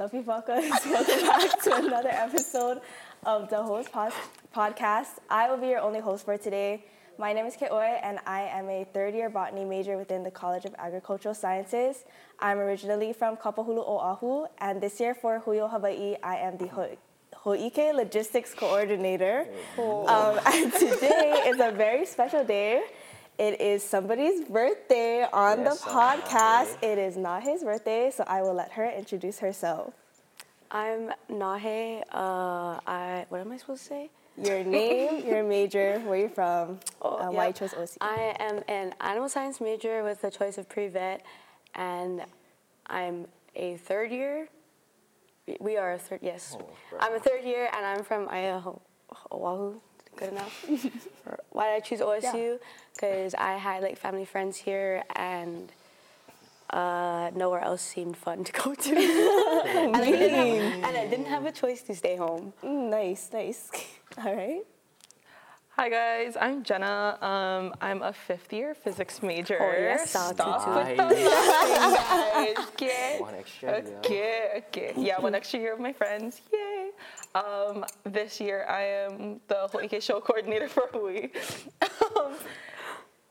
Sophie Falcons. Welcome back to another episode of the Host Pos- Podcast. I will be your only host for today. My name is Keoe, and I am a third year botany major within the College of Agricultural Sciences. I'm originally from Kapahulu, Oahu, and this year for Hui O Hawaii, I am the Ho- Hoike Logistics Coordinator. Um, and today is a very special day. It is somebody's birthday on Yes, the podcast. It is not his birthday, so I will let her introduce herself. I'm Nahe. Uh, I what am I supposed to say? Your name, your major, where you're from, Oh, uh, why you yep. chose OC. I am an animal science major with the choice of pre-vet, and I'm a third year. We- We are a third. Yes, Oh, I'm a third year, and I'm from Idaho, Oahu. Good enough. Why did I choose OSU? Because I had like family friends here, and uh, nowhere else seemed fun to go to. and, I didn't have, and I didn't have a choice to stay home. Mm, nice, nice. All right. Hi guys, I'm Jenna. Um, I'm a fifth year physics major. Oh, yes, Stop tutu. with the laughing, guys. Okay. One extra, yeah. Okay, okay. Yeah, one extra year with my friends. Yay. Um, this year I am the Hoike show coordinator for Hui. um,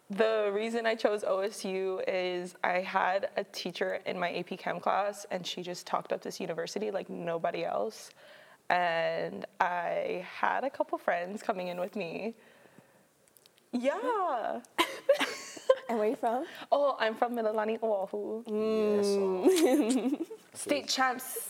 the reason I chose OSU is I had a teacher in my AP Chem class, and she just talked up this university like nobody else. And I had a couple friends coming in with me. Yeah. And where are you from? Oh, I'm from Mililani, Oahu. Yes, uh, State champs.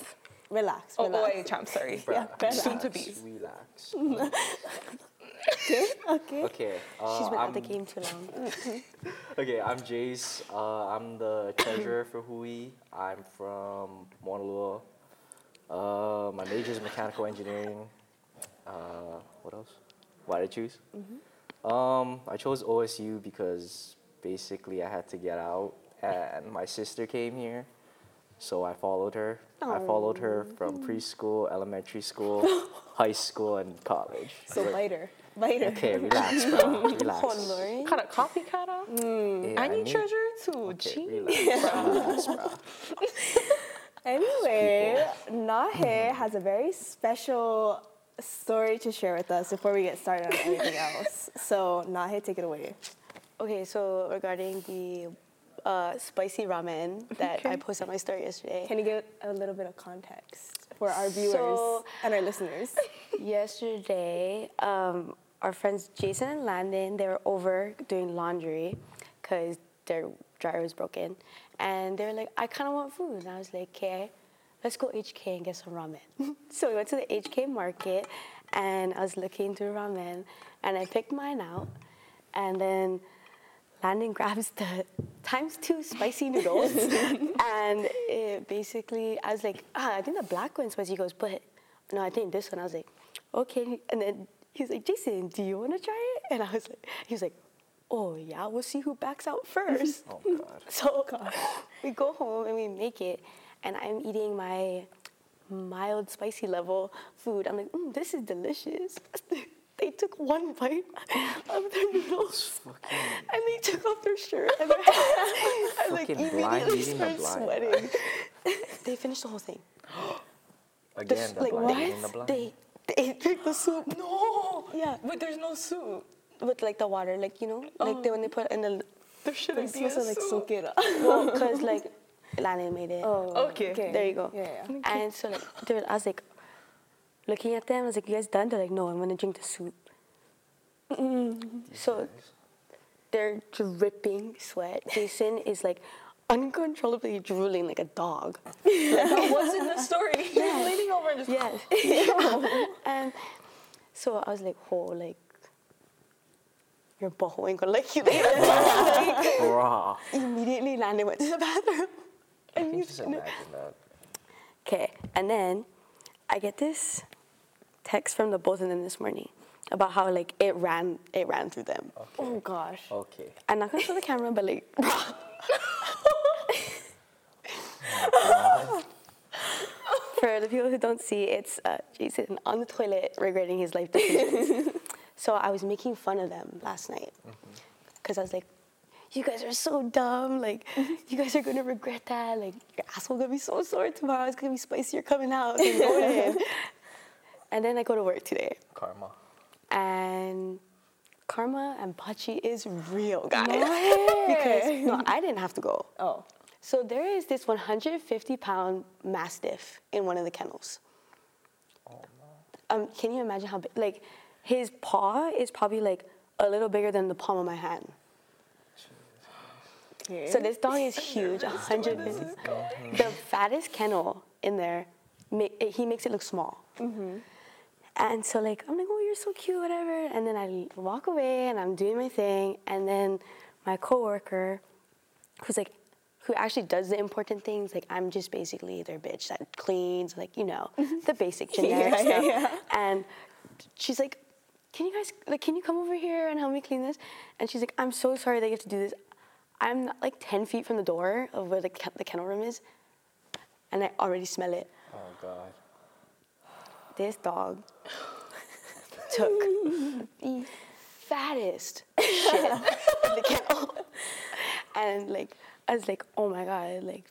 Relax, Oh, relax. OA champs, sorry. Yeah, relax. Soon to be. Relax. Okay, okay. Okay. Uh, She's been I'm, at the game too long. Okay, I'm Jase. Uh, I'm the treasurer for Hui. I'm from Monolua. Uh, my major is mechanical engineering. Uh, what else? Why did I choose? Um, I chose OSU because basically I had to get out, and my sister came here, so I followed her. I followed her from preschool, elementary school, high school, and college. So biter, biter. Okay, relax, bro. Relax. Oh, Lord. Kind of copycat of? Yeah, I need treasure too. Okay, Gee. relax, relax, bro. Anyway, Nahe has a very special story to share with us before we get started on anything else. So, Nahe, take it away. Okay, so regarding the uh, spicy ramen that I posted on my story yesterday. Can you give a little bit of context for our viewers So- and our listeners? yesterday, um, our friends Jason and Landon, they were over doing laundry because their dryer was broken. And they were like, I kind of want food. And I was like, okay, let's go HK and get some ramen. so we went to the HK market and I was looking through ramen and I picked mine out. And then Landon grabs the times two spicy noodles, and it basically, I was like, ah, I think the black one's spicy. He goes, but no, I think this one. I was like, okay. And then he's like, Jason, do you want to try it? And I was like, he was like, oh yeah, we'll see who backs out first. Oh God. So we go home and we make it, and I'm eating my mild spicy level food. I'm like, mm, this is delicious. they took one bite of their noodles, and they took off their shirt, and their I like Fucking blind immediately the started sweating. they finished the whole thing. Again, s- the like blind what? the blind. They they drank the soup. No. Yeah, But there's no soup. with like the water, like you know, like they, when they put in the There shouldn't You're be supposed a to like soup. soak it up. well, cause like Lana made it. Oh, Okay. okay. There you go. Yeah, yeah. And so like, they were- I was like, looking at them, I was like, you guys done? They're like, no, I'm gonna drink the soup. So they're dripping sweat. Jason is like uncontrollably drooling like a dog. That was in the story. He was leaning over and just. Yes. and so I was like, oh, like, your butthole ain't gonna like you later. Raw. Immediately Landon went to the bathroom. I And can you just imagine that. Okay, and then I get this text from the both of them this morning about how like it ran it ran through them. Oh gosh. Okay. I'm not gonna show the camera, but like for the people who don't see, it's uh, Jason on the toilet regretting his life decisions. so I was making fun of them last night because I was like, you guys are so dumb. Like, you guys are gonna regret that. Like, your asshole gonna be so sore tomorrow. It's gonna be spicier coming out than going in. And then I go to work today, Karma. and karma and bachi is real, guys. What? because no, I didn't have to go. Oh. So there is this 150 pound mastiff in one of the kennels. Um, can you imagine how big? Like, his paw is probably like a little bigger than the palm of my hand. So this dog is huge, 150. The fattest kennel in there, he makes it look small. And so like I'm like, oh, you're so cute, whatever. And then I walk away and I'm doing my thing. And then my coworker, who's like, who actually does the important things, like I'm just basically their bitch that cleans, like you know, mm-hmm. the basic generic Yeah, yeah, stuff. yeah. And she's like, can you guys like, can you come over here and help me clean this? And she's like, I'm so sorry that you have to do this. I'm not, like 10 feet from the door of where the, ke- the kennel room is, and I already smell it. Oh God. This dog took the fattest shit in the kennel. And like, I was like, oh my God, like,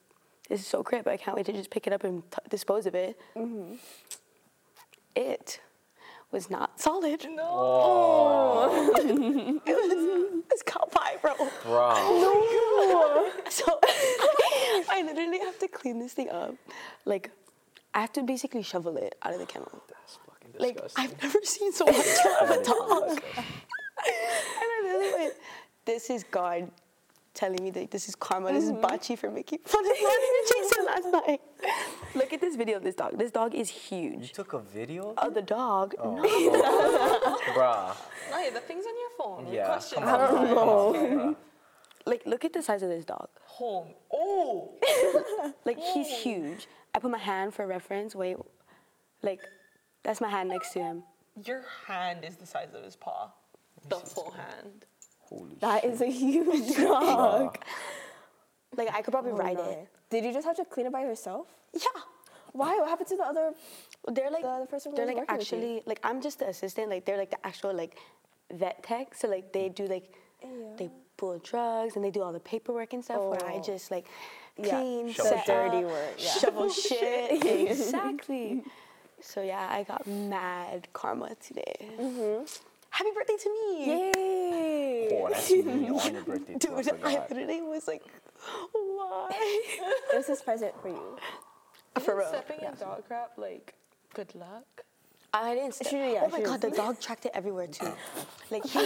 this is so crap. I can't wait to just pick it up and t- dispose of it. Mm-hmm. It was not solid. Oh, It was, it was cow pie, bro. bro. So I literally have to clean this thing up. Like, I have to basically shovel it out of the kennel. That's fucking disgusting. Like. I've never seen so much of a dog. And I literally went, this is God telling me that this is karma. This is mm-hmm. Bachi for making fun of me and Jason last night. Look at this video of this dog. This dog is huge. You took a video? Of oh, the dog. Oh, No. Bruh. No, yeah, the thing's on your phone. Yeah. Question. come on, bruh. Come on, bruh. Like, look at the size of this dog. Home. Oh. Like, he's oh. huge. I put my hand for reference. Wait, like, that's my hand next to him. Your hand is the size of his paw. The full hand. Holy That shit. is a huge dog. Like, I could probably ride no. it. Did you just have to clean it by yourself? Yeah. Why? What happened to the other? They're like The- the person who they're was like working with you. actually like I'm just the assistant. Like they're like the actual like vet tech. So like they do like they pull drugs and they do all the paperwork and stuff. Where I Oh. just like Yeah, clean, shovel set shit. dirty up, work, yeah. shovel shit. exactly. So yeah, I got mad karma today. Mm-hmm. Happy birthday to me, Yay! Oh, that's me on your birthday too. I dude! I forgot. literally was like, why? this is his present for you. For real. Stepping in dog crap, like, good luck. I didn't. Step. She- yeah, oh my god, was- the dog tracked it everywhere too. Like he,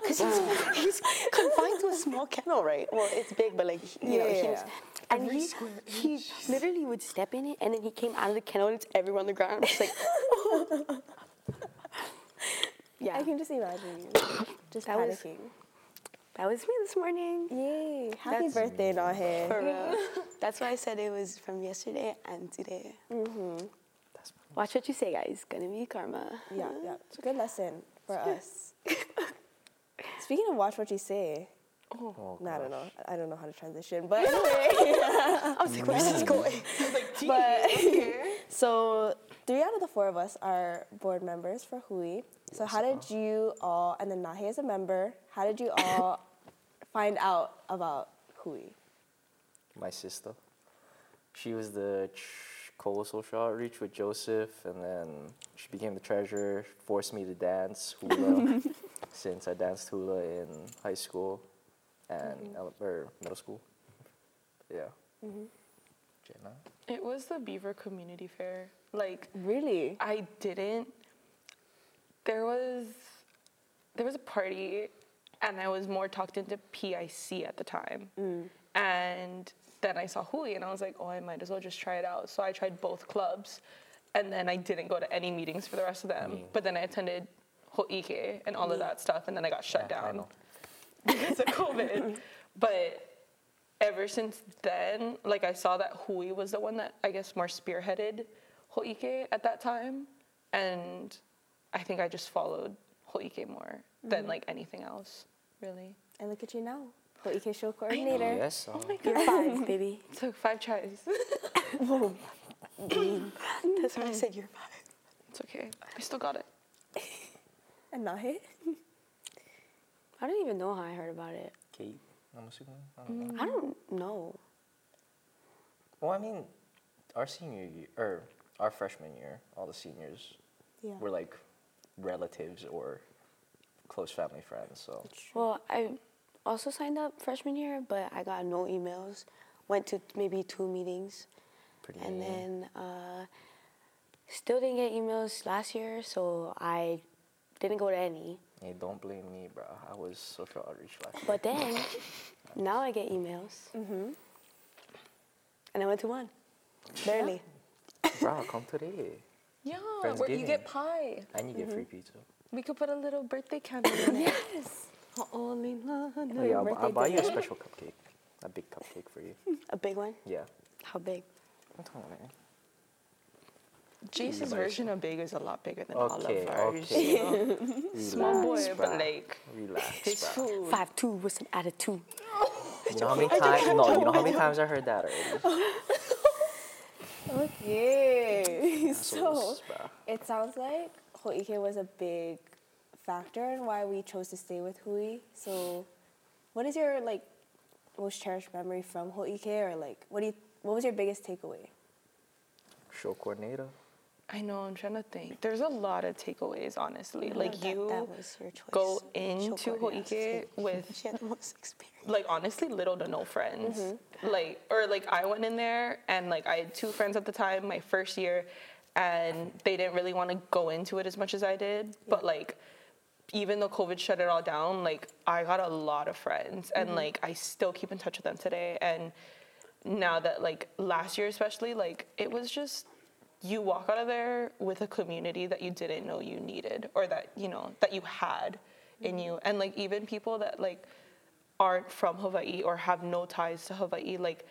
because he's, he's confined to a small kennel, right? Well, it's big, but like you know, he was, Yeah. and he he literally would step in it, and then he came out of the kennel, and it's everywhere on the ground. It's like, yeah, I can just imagine you just That was- that was me this morning. Yay! Happy That's- birthday, Nahe. For real. That's why I said it was from yesterday and today. That's Watch what you say, guys. Gonna be karma. Yeah, yeah. It's a good lesson for us. Speaking of watch what you say, oh, no, I don't know. I don't know how to transition, but anyway. I was like, where's this going? I was like, but so three out of the four of us are board members for Hui. So how did uh-huh. you all, and then Nahe is a member. How did you all find out about Hui? My sister. She was the ch- co-social outreach with Joseph, and then she became the treasurer. Forced me to dance hula since I danced hula in high school and mm-hmm. ele- or middle school. Yeah. Mm-hmm. Jenna. It was the Beaver Community Fair. Like, Really? I didn't. There was, there was a party, and I was more talked into PIC at the time. Mm. And then I saw Hui, and I was like, oh, I might as well just try it out. So I tried both clubs, and then I didn't go to any meetings for the rest of them. Mm. But then I attended Ho'ike and all of mm. that stuff, and then I got shut Yeah, down because of COVID. but ever since then, like I saw that Hui was the one that I guess more spearheaded Ho'ike at that time, and I think I just followed Ho'ike more than like anything else, really. And look at you now, Ho'ike show coordinator. Yes. uh, You're five, baby. It took five tries. Whoa. That's why I said you're five. it's okay. I still got it. And Nahe? I don't even know how I heard about it. Kate. I'm assuming. I don't know. I don't know. Well, I mean, our senior year or our freshman year, all the seniors Yeah. were like relatives or close family friends. So Well, I also signed up freshman year, but I got no emails. Went to maybe two meetings, pretty. and mean. then uh, still didn't get emails last year, so I didn't go to any. Hey, don't blame me, bro. I was social outreach last year. But then now I get emails, Mm-hmm. and I went to one, barely. bro, come today. Yeah, where you get pie. And you get free mm-hmm. pizza. We could put a little birthday candle in it. Yes. Only love. Oh, yeah, I'll, birthday I'll buy you a special cupcake. A big cupcake for you. A big one. Yeah. How big? I'm telling you. Jason's Nice. version of big is a lot bigger than all Okay, of ours. okay. you? Small boy, Relax, but bruh. like Relax, his bruh. food. Five two with some attitude. You know how many times? No, you know how many times I heard that already. Okay. So what this is, bruh. it sounds like Ho'ike was a big factor in why we chose to stay with Hui. So, what is your like most cherished memory from Ho'ike, or like what do you? What was your biggest takeaway? Show coordinator. I know, I'm trying to think. There's a lot of takeaways, honestly. No, Like that- you that was your choice. go into Ho'ike with She had the most experience. like honestly little to no friends mm-hmm. like or like i went in there and like i had two friends at the time my first year and they didn't really want to go into it as much as i did but like even though covid shut it all down like i got a lot of friends and mm-hmm. like i still keep in touch with them today and now that like last year especially like it was just you walk out of there with a community that you didn't know you needed or that you know that you had in you. And like even people that like aren't from Hawaii or have no ties to Hawaii like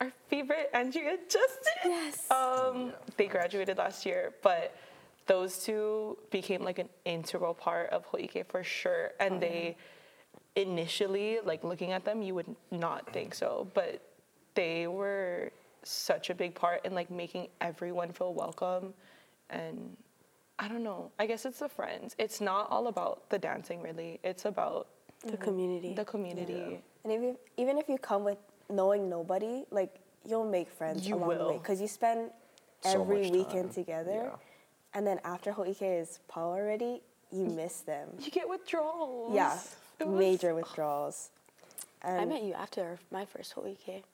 our favorite Andrea Justin. Yes. um they graduated last year but those two became like an integral part of Hoike for sure. And they initially like looking at them you would not think so but they were such a big part in like making everyone feel welcome and I don't know. I guess it's the friends. It's not all about the dancing really. It's about The community. the community. And if you, even if you come with knowing nobody, like you'll make friends You along the way will. because you spend So every much weekend time. together, Yeah. and then after Ho'ike is Pau already, you miss them. You get withdrawals. Yeah, It was- major withdrawals. And I met you after my first whole week.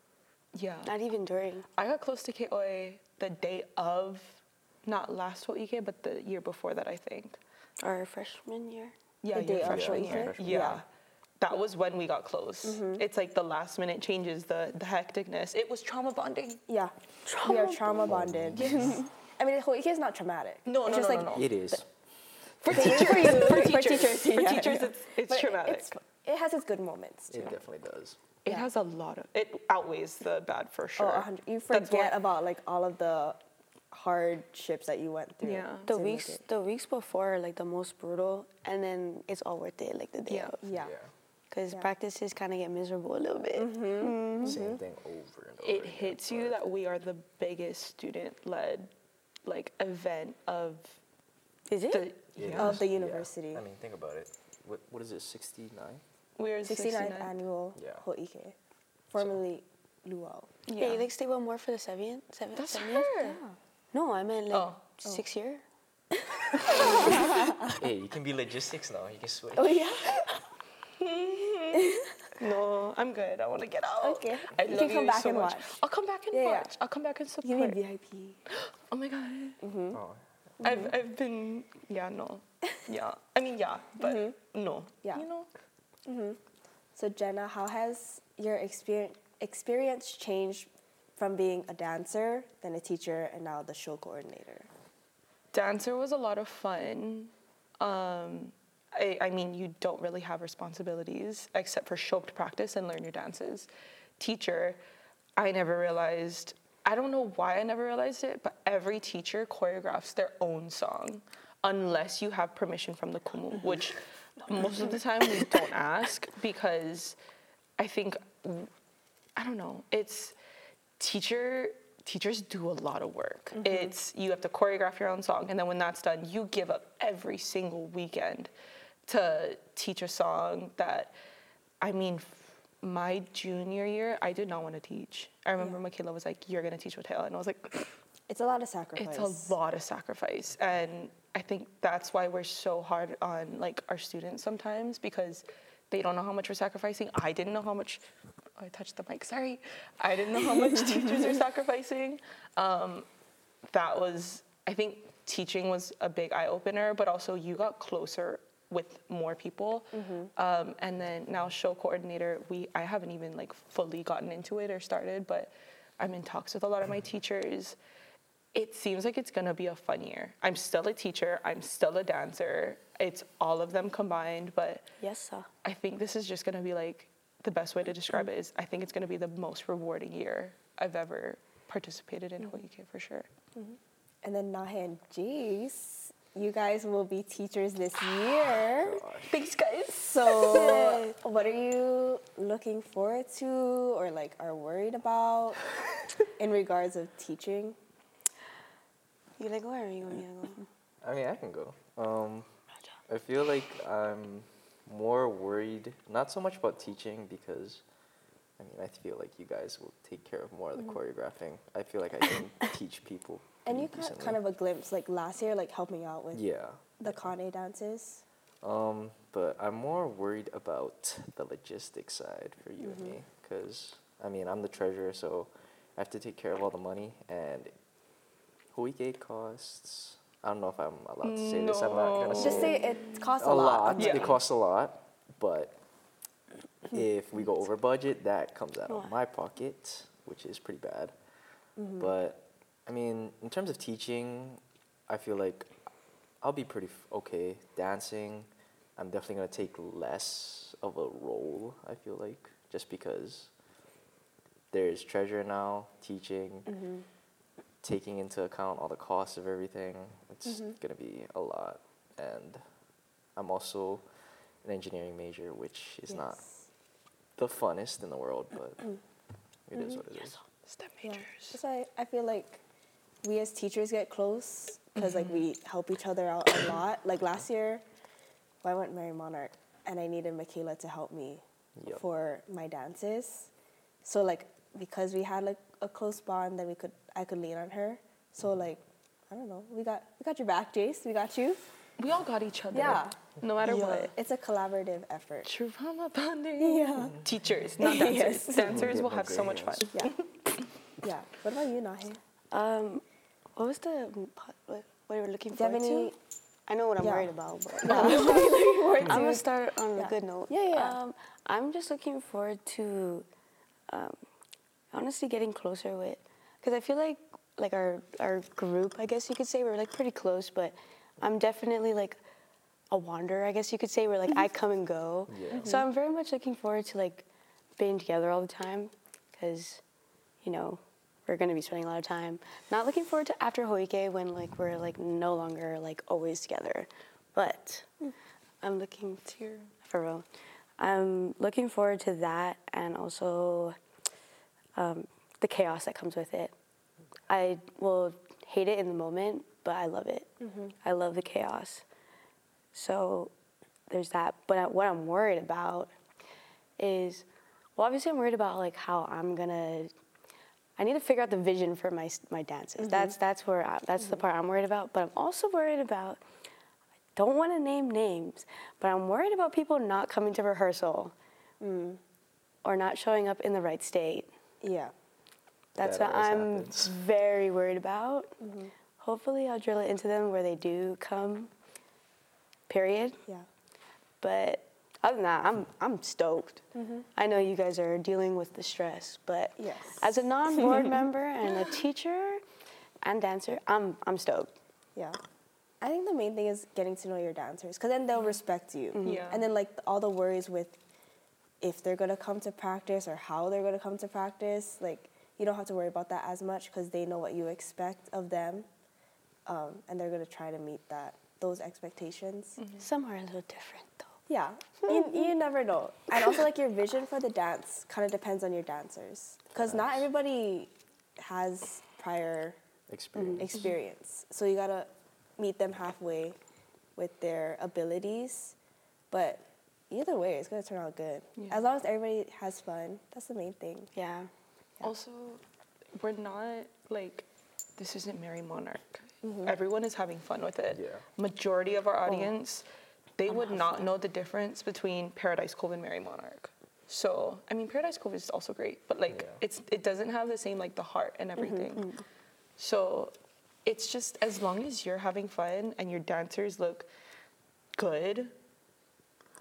Yeah. Not even during. I got close to KOA the day of, not last whole Hoike, but the year before that, I think. Our freshman year. Yeah, The day of freshman Hoike? year. Freshman Yeah. year. That was when we got close. Mm-hmm. It's like the last minute changes, the, the hecticness. It was trauma bonding. yeah, Trauma we are trauma bonded. Yes. I mean, Ho'ike is not traumatic. No, it's no, just no, like no, no. It is. For For teachers, you, for for teachers, teachers, for teachers, yeah. it's, it's traumatic. It's, it has its good moments too. It definitely does. It Yeah. has a lot of. It outweighs the bad for Oh, sure. a hundred. You forget why- about like all of the hardships that you went through. Yeah. The weeks, the weeks before are like the most brutal, and then it's all worth it, like the day Yeah. of. Yeah. yeah. Because Yeah. practices kind of get miserable a little bit. Mm-hmm. Mm-hmm. Same thing over and over. it again, hits you that we are the biggest student-led like event of Is it? the It yeah. Of the is, university. I mean, think about it. What, what is it? 69? We're 69th 69 annual Yeah. Ho'ike, formerly Luau. Yeah. Yeah. you like stay one more for the seventh? Seven, That's seventieth? her. No, I meant like Oh. six year. hey, you can be logistics now. You can switch. Oh yeah. No, I'm good. I want to get out. Okay. I You love can come back so and much. watch. I'll come back and Yeah, yeah. I'll come back and support. You need VIP. oh my god. Mhm. Oh, I've I've been yeah no yeah I mean yeah but no Yeah. you know So Jenna, how has your experience experience changed from being a dancer, then a teacher, and now the show coordinator? dancer was a lot of fun. Um, I, I mean, you don't really have responsibilities except for show practice and learn your dances. Teacher, I never realized, I don't know why I never realized it, but every teacher choreographs their own song unless you have permission from the kumu, which most of the time we don't ask because I think, I don't know, it's teacher teachers do a lot of work. Mm-hmm. It's you have to choreograph your own song and then when that's done, you give up every single weekend to teach a song that I mean my junior year, I did not want to teach. I remember Michaela was like, "You're gonna teach Mateo," and I was like, It's a lot of sacrifice. "It's a lot of sacrifice," and I think that's why we're so hard on like our students sometimes because they don't know how much we're sacrificing. I didn't know how much. Oh, I touched the mic. Sorry, I didn't know how much teachers are sacrificing. Um, that was, I think, teaching was a big eye opener, but also you got closer with more people. Um, and then now show coordinator, we I haven't even like fully gotten into it or started, but I'm in talks with a lot of my teachers. It seems like it's gonna be a fun year. I'm still a teacher. I'm still a dancer. It's all of them combined, but Yes, sir. I think this is just gonna be like the best way to describe it is I think it's gonna be the most rewarding year I've ever participated in Hoike mm-hmm. for sure. Mm-hmm. And then Nahe and you guys will be teachers this ah, year. Thanks, guys. So, what are you looking forward to or like are worried about in regards of teaching? You gonna go or you want me to go? I mean, I can go. Um, I feel like I'm more worried, not so much about teaching because, I mean, I feel like you guys will take care of more of the choreographing. I feel like I can teach people. And you got kind of a glimpse like last year, like helping out with Yeah. the Kane dances. Um, but I'm more worried about the logistics side for you and me, because I mean I'm the treasurer, so I have to take care of all the money, and Hoike costs. I don't know if I'm allowed to say this. I'm not gonna No. say Just say it costs a a, lot. Yeah. It costs a lot, but hmm. if we go over budget, that comes out of my pocket, which is pretty bad. Mm-hmm. But I mean, in terms of teaching, I feel like I'll be pretty f- okay. Dancing, I'm definitely gonna take less of a role. I feel like just because there's treasure now, teaching, mm-hmm. Taking into account all the costs of everything. It's mm-hmm. gonna be a lot, and I'm also an engineering major, which is not the funnest in the world, but mm-hmm. it is what it mm-hmm. is. STEM Yeah. majors. That's why I feel like we as teachers get close because like we help each other out a lot. Like last year, well, I went Merrie Monarch and I needed Michaela to help me Yep. for my dances. So like because we had like a close bond, that we could I could lean on her. So Mm-hmm. like I don't know, we got we got your back, Jase. We got you. We all got each other. Yeah. No matter what. It's a collaborative effort. Trauma bonding. Yeah. Teachers, not dancers. Yes. Dancers Get will no have so much fun. Yeah. yeah. What about you, Nahe? Um, what was the po- what, what you were looking for? you any? to? I know what I'm Yeah. worried about, but Yeah. what are you looking forward I'm gonna start on Yeah. a good note. Yeah, yeah. Um, I'm just looking forward to, um, honestly, getting closer with, because I feel like like our our group, I guess you could say, we're like pretty close, but I'm definitely like a wanderer, I guess you could say, where like I mm-hmm. come and go. Yeah. So I'm very much looking forward to like being together all the time, because, you know. We're gonna be spending a lot of time. Not looking forward to after Hoike when like we're like no longer like always together, but mm. I'm looking to for real. I'm looking forward to that and also um, the chaos that comes with it. I will hate it in the moment, but I love it. Mm-hmm. I love the chaos. So there's that. But what I'm worried about is, well, obviously I'm worried about like how I'm gonna. I need to figure out the vision for my my dances. Mm-hmm. That's that's where I, that's the mm-hmm. part I'm worried about. But I'm also worried about. I don't want to name names, but I'm worried about people not coming to rehearsal, mm. or not showing up in the right state. Yeah. That's That what I'm happens. very worried about. Mm-hmm. Hopefully, I'll drill it into them where they do come. Period. Yeah. But other than that, I'm I'm stoked. Mm-hmm. I know you guys are dealing with the stress, but Yes. as a non-board member and a teacher and dancer, I'm I'm stoked. Yeah. I think the main thing is getting to know your dancers because then they'll mm-hmm. respect you. Yeah. And then, like, all the worries with if they're going to come to practice or how they're going to come to practice, like, you don't have to worry about that as much because they know what you expect of them. Um, and they're going to try to meet that those expectations. Some are a little different though. Yeah, you, you never know. And also, like, your vision for the dance kind of depends on your dancers because not everybody has prior Experience. experience. So you gotta meet them halfway with their abilities. But either way, it's gonna turn out good. Yeah. As long as everybody has fun, that's the main thing. Yeah. Also, we're not like this isn't Merrie Monarch. Mm-hmm. Everyone is having fun with it. Yeah. Majority of our oh. audience, they would not know the difference between Paradise Cove and Merrie Monarch. So I mean, Paradise Cove is also great, but like Yeah. it's it doesn't have the same like the heart and mm-hmm, everything. Mm-hmm. So it's just as long as you're having fun and your dancers look good,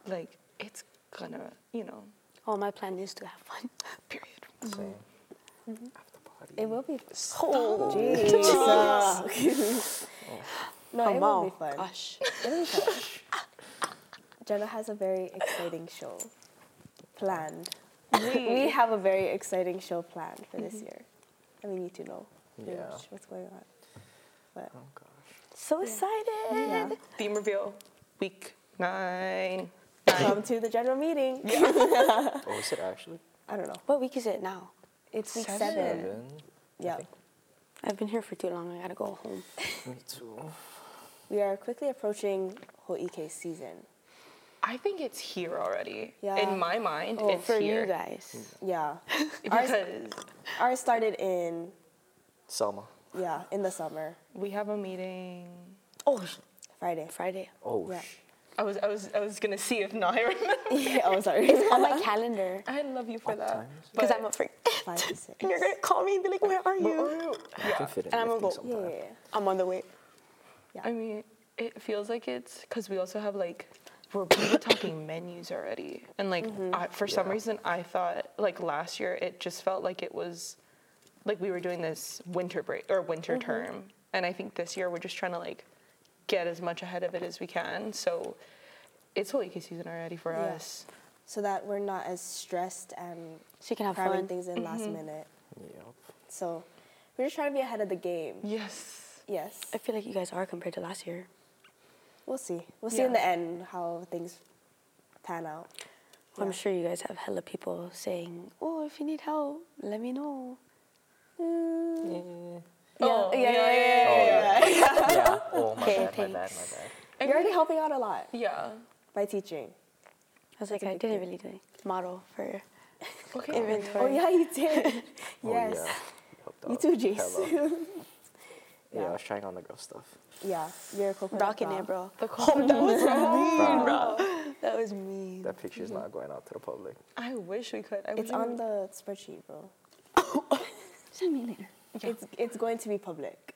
like it's gonna you know Well, my plan is to have fun. period. Same. Mm-hmm. After party. It will be. Oh, Jesus. Oh. no, it will be fun. Gosh. It'll be fun. Jenna has a very exciting show planned. we have a very exciting show planned for this mm-hmm. year. And we need to know Yeah. what's going on. But Oh gosh. So excited. yeah. Theme reveal week nine. Come to the general meeting. Oh, is it actually? I don't know. What week is it now? It's week Seven. seven. Seven. Yeah. I've been here for too long. I gotta go home. Me too. We are quickly approaching Ho'ike season. I think it's here already. Yeah. In my mind, Oh, it's for here. you guys. Hmm. Yeah. Because ours started in, Selma. yeah, in the summer. we have a meeting. Oh, Friday. Friday. Oh, Yeah. Sh- I was I was I was gonna see if Naya remember. oh, sorry. It's On my calendar. I love you for that. Because I'm up for Five to six. And you're gonna call me and be like, where are you? I can fit in And I'm gonna go- Yeah, yeah, yeah. I'm on the way. Yeah. I mean, it feels like it's because we also have like we're we were talking menus already, and like mm-hmm. I, for some reason I thought like last year it just felt like it was like we were doing this winter break or winter mm-hmm. term, and I think this year we're just trying to like get as much ahead of it as we can. So it's Ho'ike season already for Yeah. us. So that we're not as stressed and So you can have cramming fun. things in last minute. Yep. So we're just trying to be ahead of the game. Yes. Yes. I feel like you guys are compared to last year. We'll see. We'll see in the end how things pan out. I'm sure you guys have hella people saying, oh, if you need help, let me know. Mm. Oh, yeah, yeah, yeah, yeah, yeah, Oh, yeah. yeah. Oh, my Okay, bad, my thanks. bad, my bad. You're already helping out a lot Yeah. by teaching. I was like, a I big didn't really do model for Okay. inventory. Oh yeah, you did. Oh, yes. yeah. You too, Jase. Yeah, Yeah. I was trying on the girl stuff. yeah, you're a coconut Rocking bra. it, bro. The oh, that was Wow. bro. That was mean. That picture's not going out to the public. I wish we could. I It's on we- the spreadsheet, bro. Send me later. It's it's going to be public.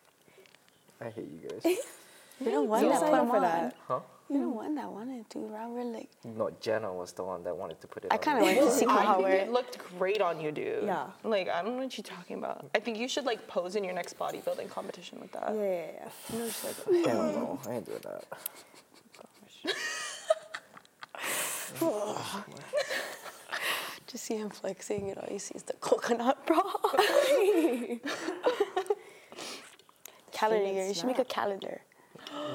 I hate you guys. You're one Don't that sign put up them for that. huh? You're the one that wanted to. Around we're like, No, Jenna was the one that wanted to put it in. I kind of went to see I how it looked great on you, dude. Yeah. Like I don't know what you're talking about. I think you should like pose in your next bodybuilding competition with that. Yeah, yeah, yeah. You know, just like Hell no, I ain't doing that. Just see him flexing, and all you see is the coconut bra. calendar. You should make a calendar.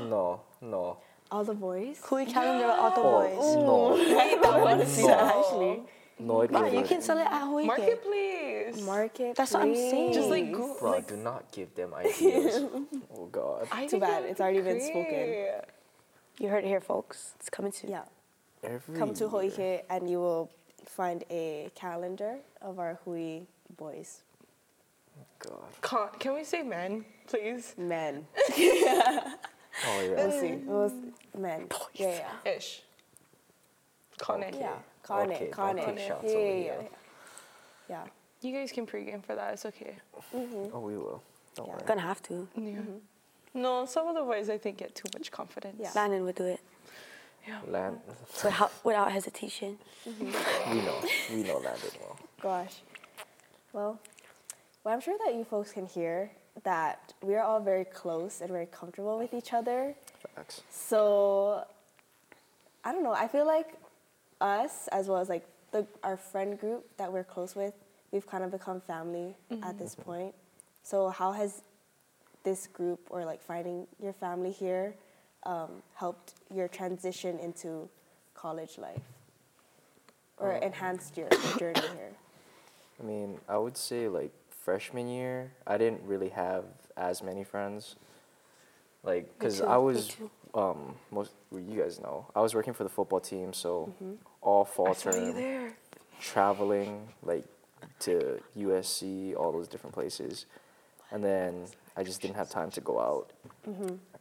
No, no. All the boys. Cool calendar with all the Oh, boys. no. I want to see that No. actually. No, it Wow, you can sell it at Hoike. marketplace. Market. That's what I'm saying. Just like, please. go, Bro, like do not give them ideas. oh God. I Too bad, it's be already been spoken. You heard it here, folks. It's coming soon. Yeah. Every Come to year. Hoike and you will find a calendar of our Hui boys. God. Con- can we say men, please? Men. Oh yeah. We'll see. We'll see. Men. Yeah, yeah. Ish. Con Okay. Yeah. Con Okay, it. Con don't it. take shots Yeah, over yeah, yeah. Yeah. You guys can pregame for that. It's okay. Mm-hmm. Oh, we will. Don't Yeah. worry. Gonna have to. Yeah. Mm-hmm. No, some of the boys I think get too much confidence. Yeah. Landon would do it Yeah. Land. without, without hesitation. we know. We know Landon well. Gosh. Well, well, I'm sure that you folks can hear that we are all very close and very comfortable with each other. Facts. So, I don't know. I feel like us, as well as like the our friend group that we're close with, we've kind of become family at mm-hmm. this point. So, how has this group or like finding your family here um, helped your transition into college life, or enhanced your, your journey here? I mean, I would say like freshman year, I didn't really have as many friends. Like, cause I was um, most well, you guys know, I was working for the football team, so all fall I term traveling like to USC, all those different places, and then I just didn't have time to go out.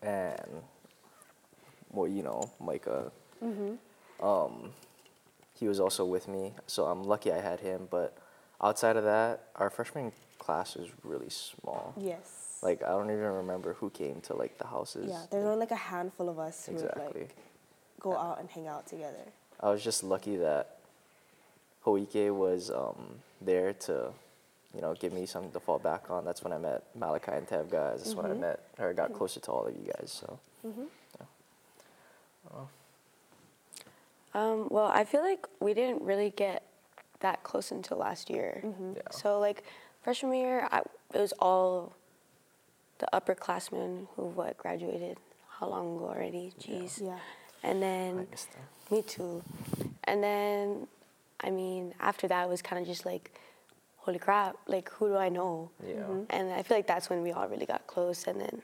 And well, you know, Micah, um, he was also with me, so I'm lucky I had him. But outside of that, our freshman class is really small. Yes. Like I don't even remember who came to like the houses. yeah, there's only like a handful of us who would exactly. like go out and hang out together. I was just lucky that Hoike was um, there to, you know, give me something to fall back on. That's when I met Malachi and Tev guys. That's when I met or got closer to all of you guys. So Um, well, I feel like we didn't really get that close until last year. Yeah. So like freshman year, I, it was all the upperclassmen who what graduated how long ago already? Jeez. Yeah. And then missed me too. And then, I mean, after that it was kind of just like, holy crap! Like who do I know? Yeah. And I feel like that's when we all really got close. And then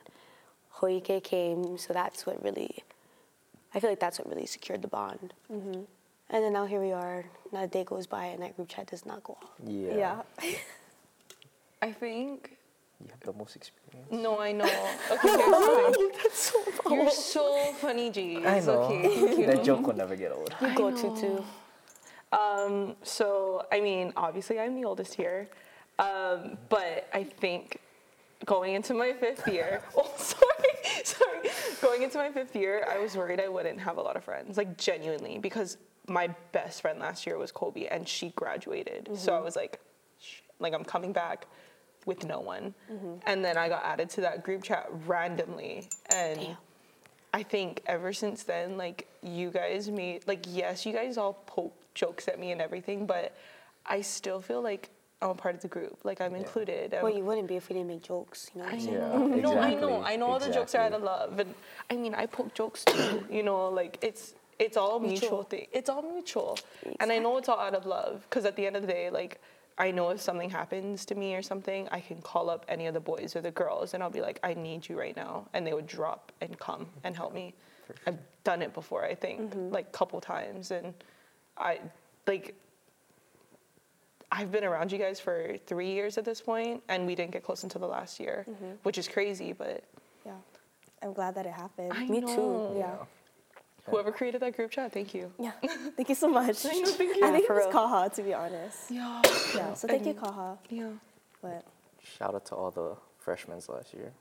Hoike came, so that's what really, I feel like that's what really secured the bond. Mm-hmm. And then now here we are. Not a day goes by and that group chat does not go off. Yeah. Yeah. I think. You have the most experience. No, I know. Okay, here's the. That's so You're so funny, G. I It's know. okay. Thank you. that joke will never get old. You go tutu. Um, so, I mean, obviously, I'm the oldest here, um, but I think going into my fifth year, oh, sorry, sorry, going into my fifth year, I was worried I wouldn't have a lot of friends, like genuinely, because my best friend last year was Kobe, and she graduated. So I mm-hmm. was like, like I'm coming back with no one, mm-hmm. and then I got added to that group chat randomly, and. Damn. I think ever since then, like you guys made like yes, you guys all poke jokes at me and everything, but I still feel like I'm a part of the group. Like I'm included. I'm- Well, um you wouldn't be if we didn't make jokes. You know what I'm saying? Yeah. no, I know, I know all the jokes are out of love, and I mean I poke jokes too. you know, like it's it's all mutual, Mutual. thing. It's all mutual, and I know it's all out of love because at the end of the day, like. I know if something happens to me or something, I can call up any of the boys or the girls and I'll be like, I need you right now. And they would drop and come and help me. I've done it before, I think, mm-hmm. like couple times. And I, like, I've been around you guys for three years at this point, and we didn't get close until the last year, mm-hmm. which is crazy, but Yeah. I'm glad that it happened. I Me too. know. yeah. Whoever created that group chat, thank you. Yeah. Thank you so much. I know, thank I you. think it was real. Kaha, to be honest. Yeah. Yeah. So thank you, Kaha. Yeah. But Shout out to all the freshmen last year.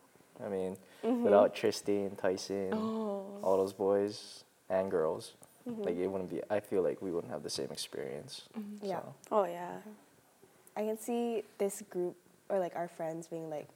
I mean, mm-hmm. without Tristan, Tyson, Oh. all those boys and girls, Mm-hmm. like it wouldn't be. I feel like we wouldn't have the same experience. Mm-hmm. Yeah. So, Oh yeah. I can see this group or like our friends being like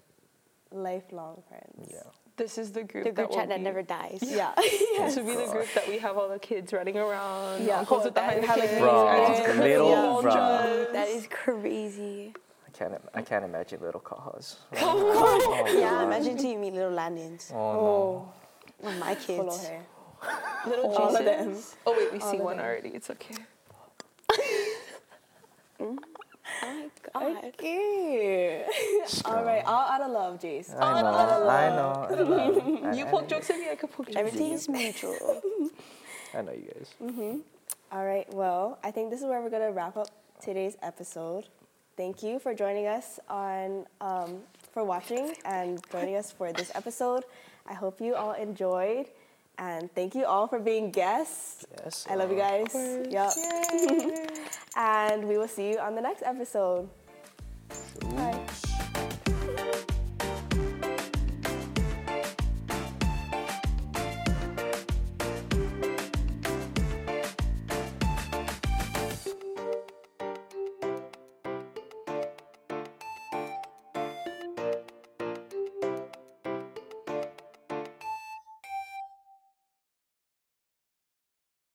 lifelong friends. yeah. This is the group The that group will chat that be- never dies. Yeah. This would be the group that we have all the kids running around. Yeah. uncles Oh, with the that- Heineken, have, like, Bro, aunties with the little football bro. That is crazy. I can't. im- I can't imagine little kahas. Oh yeah, Oh, imagine till you meet little Landons. Oh, Oh, Oh, my full kids. Hair. Little All of them. Oh wait, we see one them. already. It's okay. Oh my god. Okay. All right. All out of love, Jase. no. I know. I know. I know. You poke jokes at me, I could poke jokes. Everything is mutual. I know you guys. All right. Well, I think this is where we're gonna wrap up today's episode. Thank you for joining us on um, for watching and joining us for this episode. I hope you all enjoyed, and thank you all for being guests. Yes. I love you guys. Yep. and we will see you on the next episode.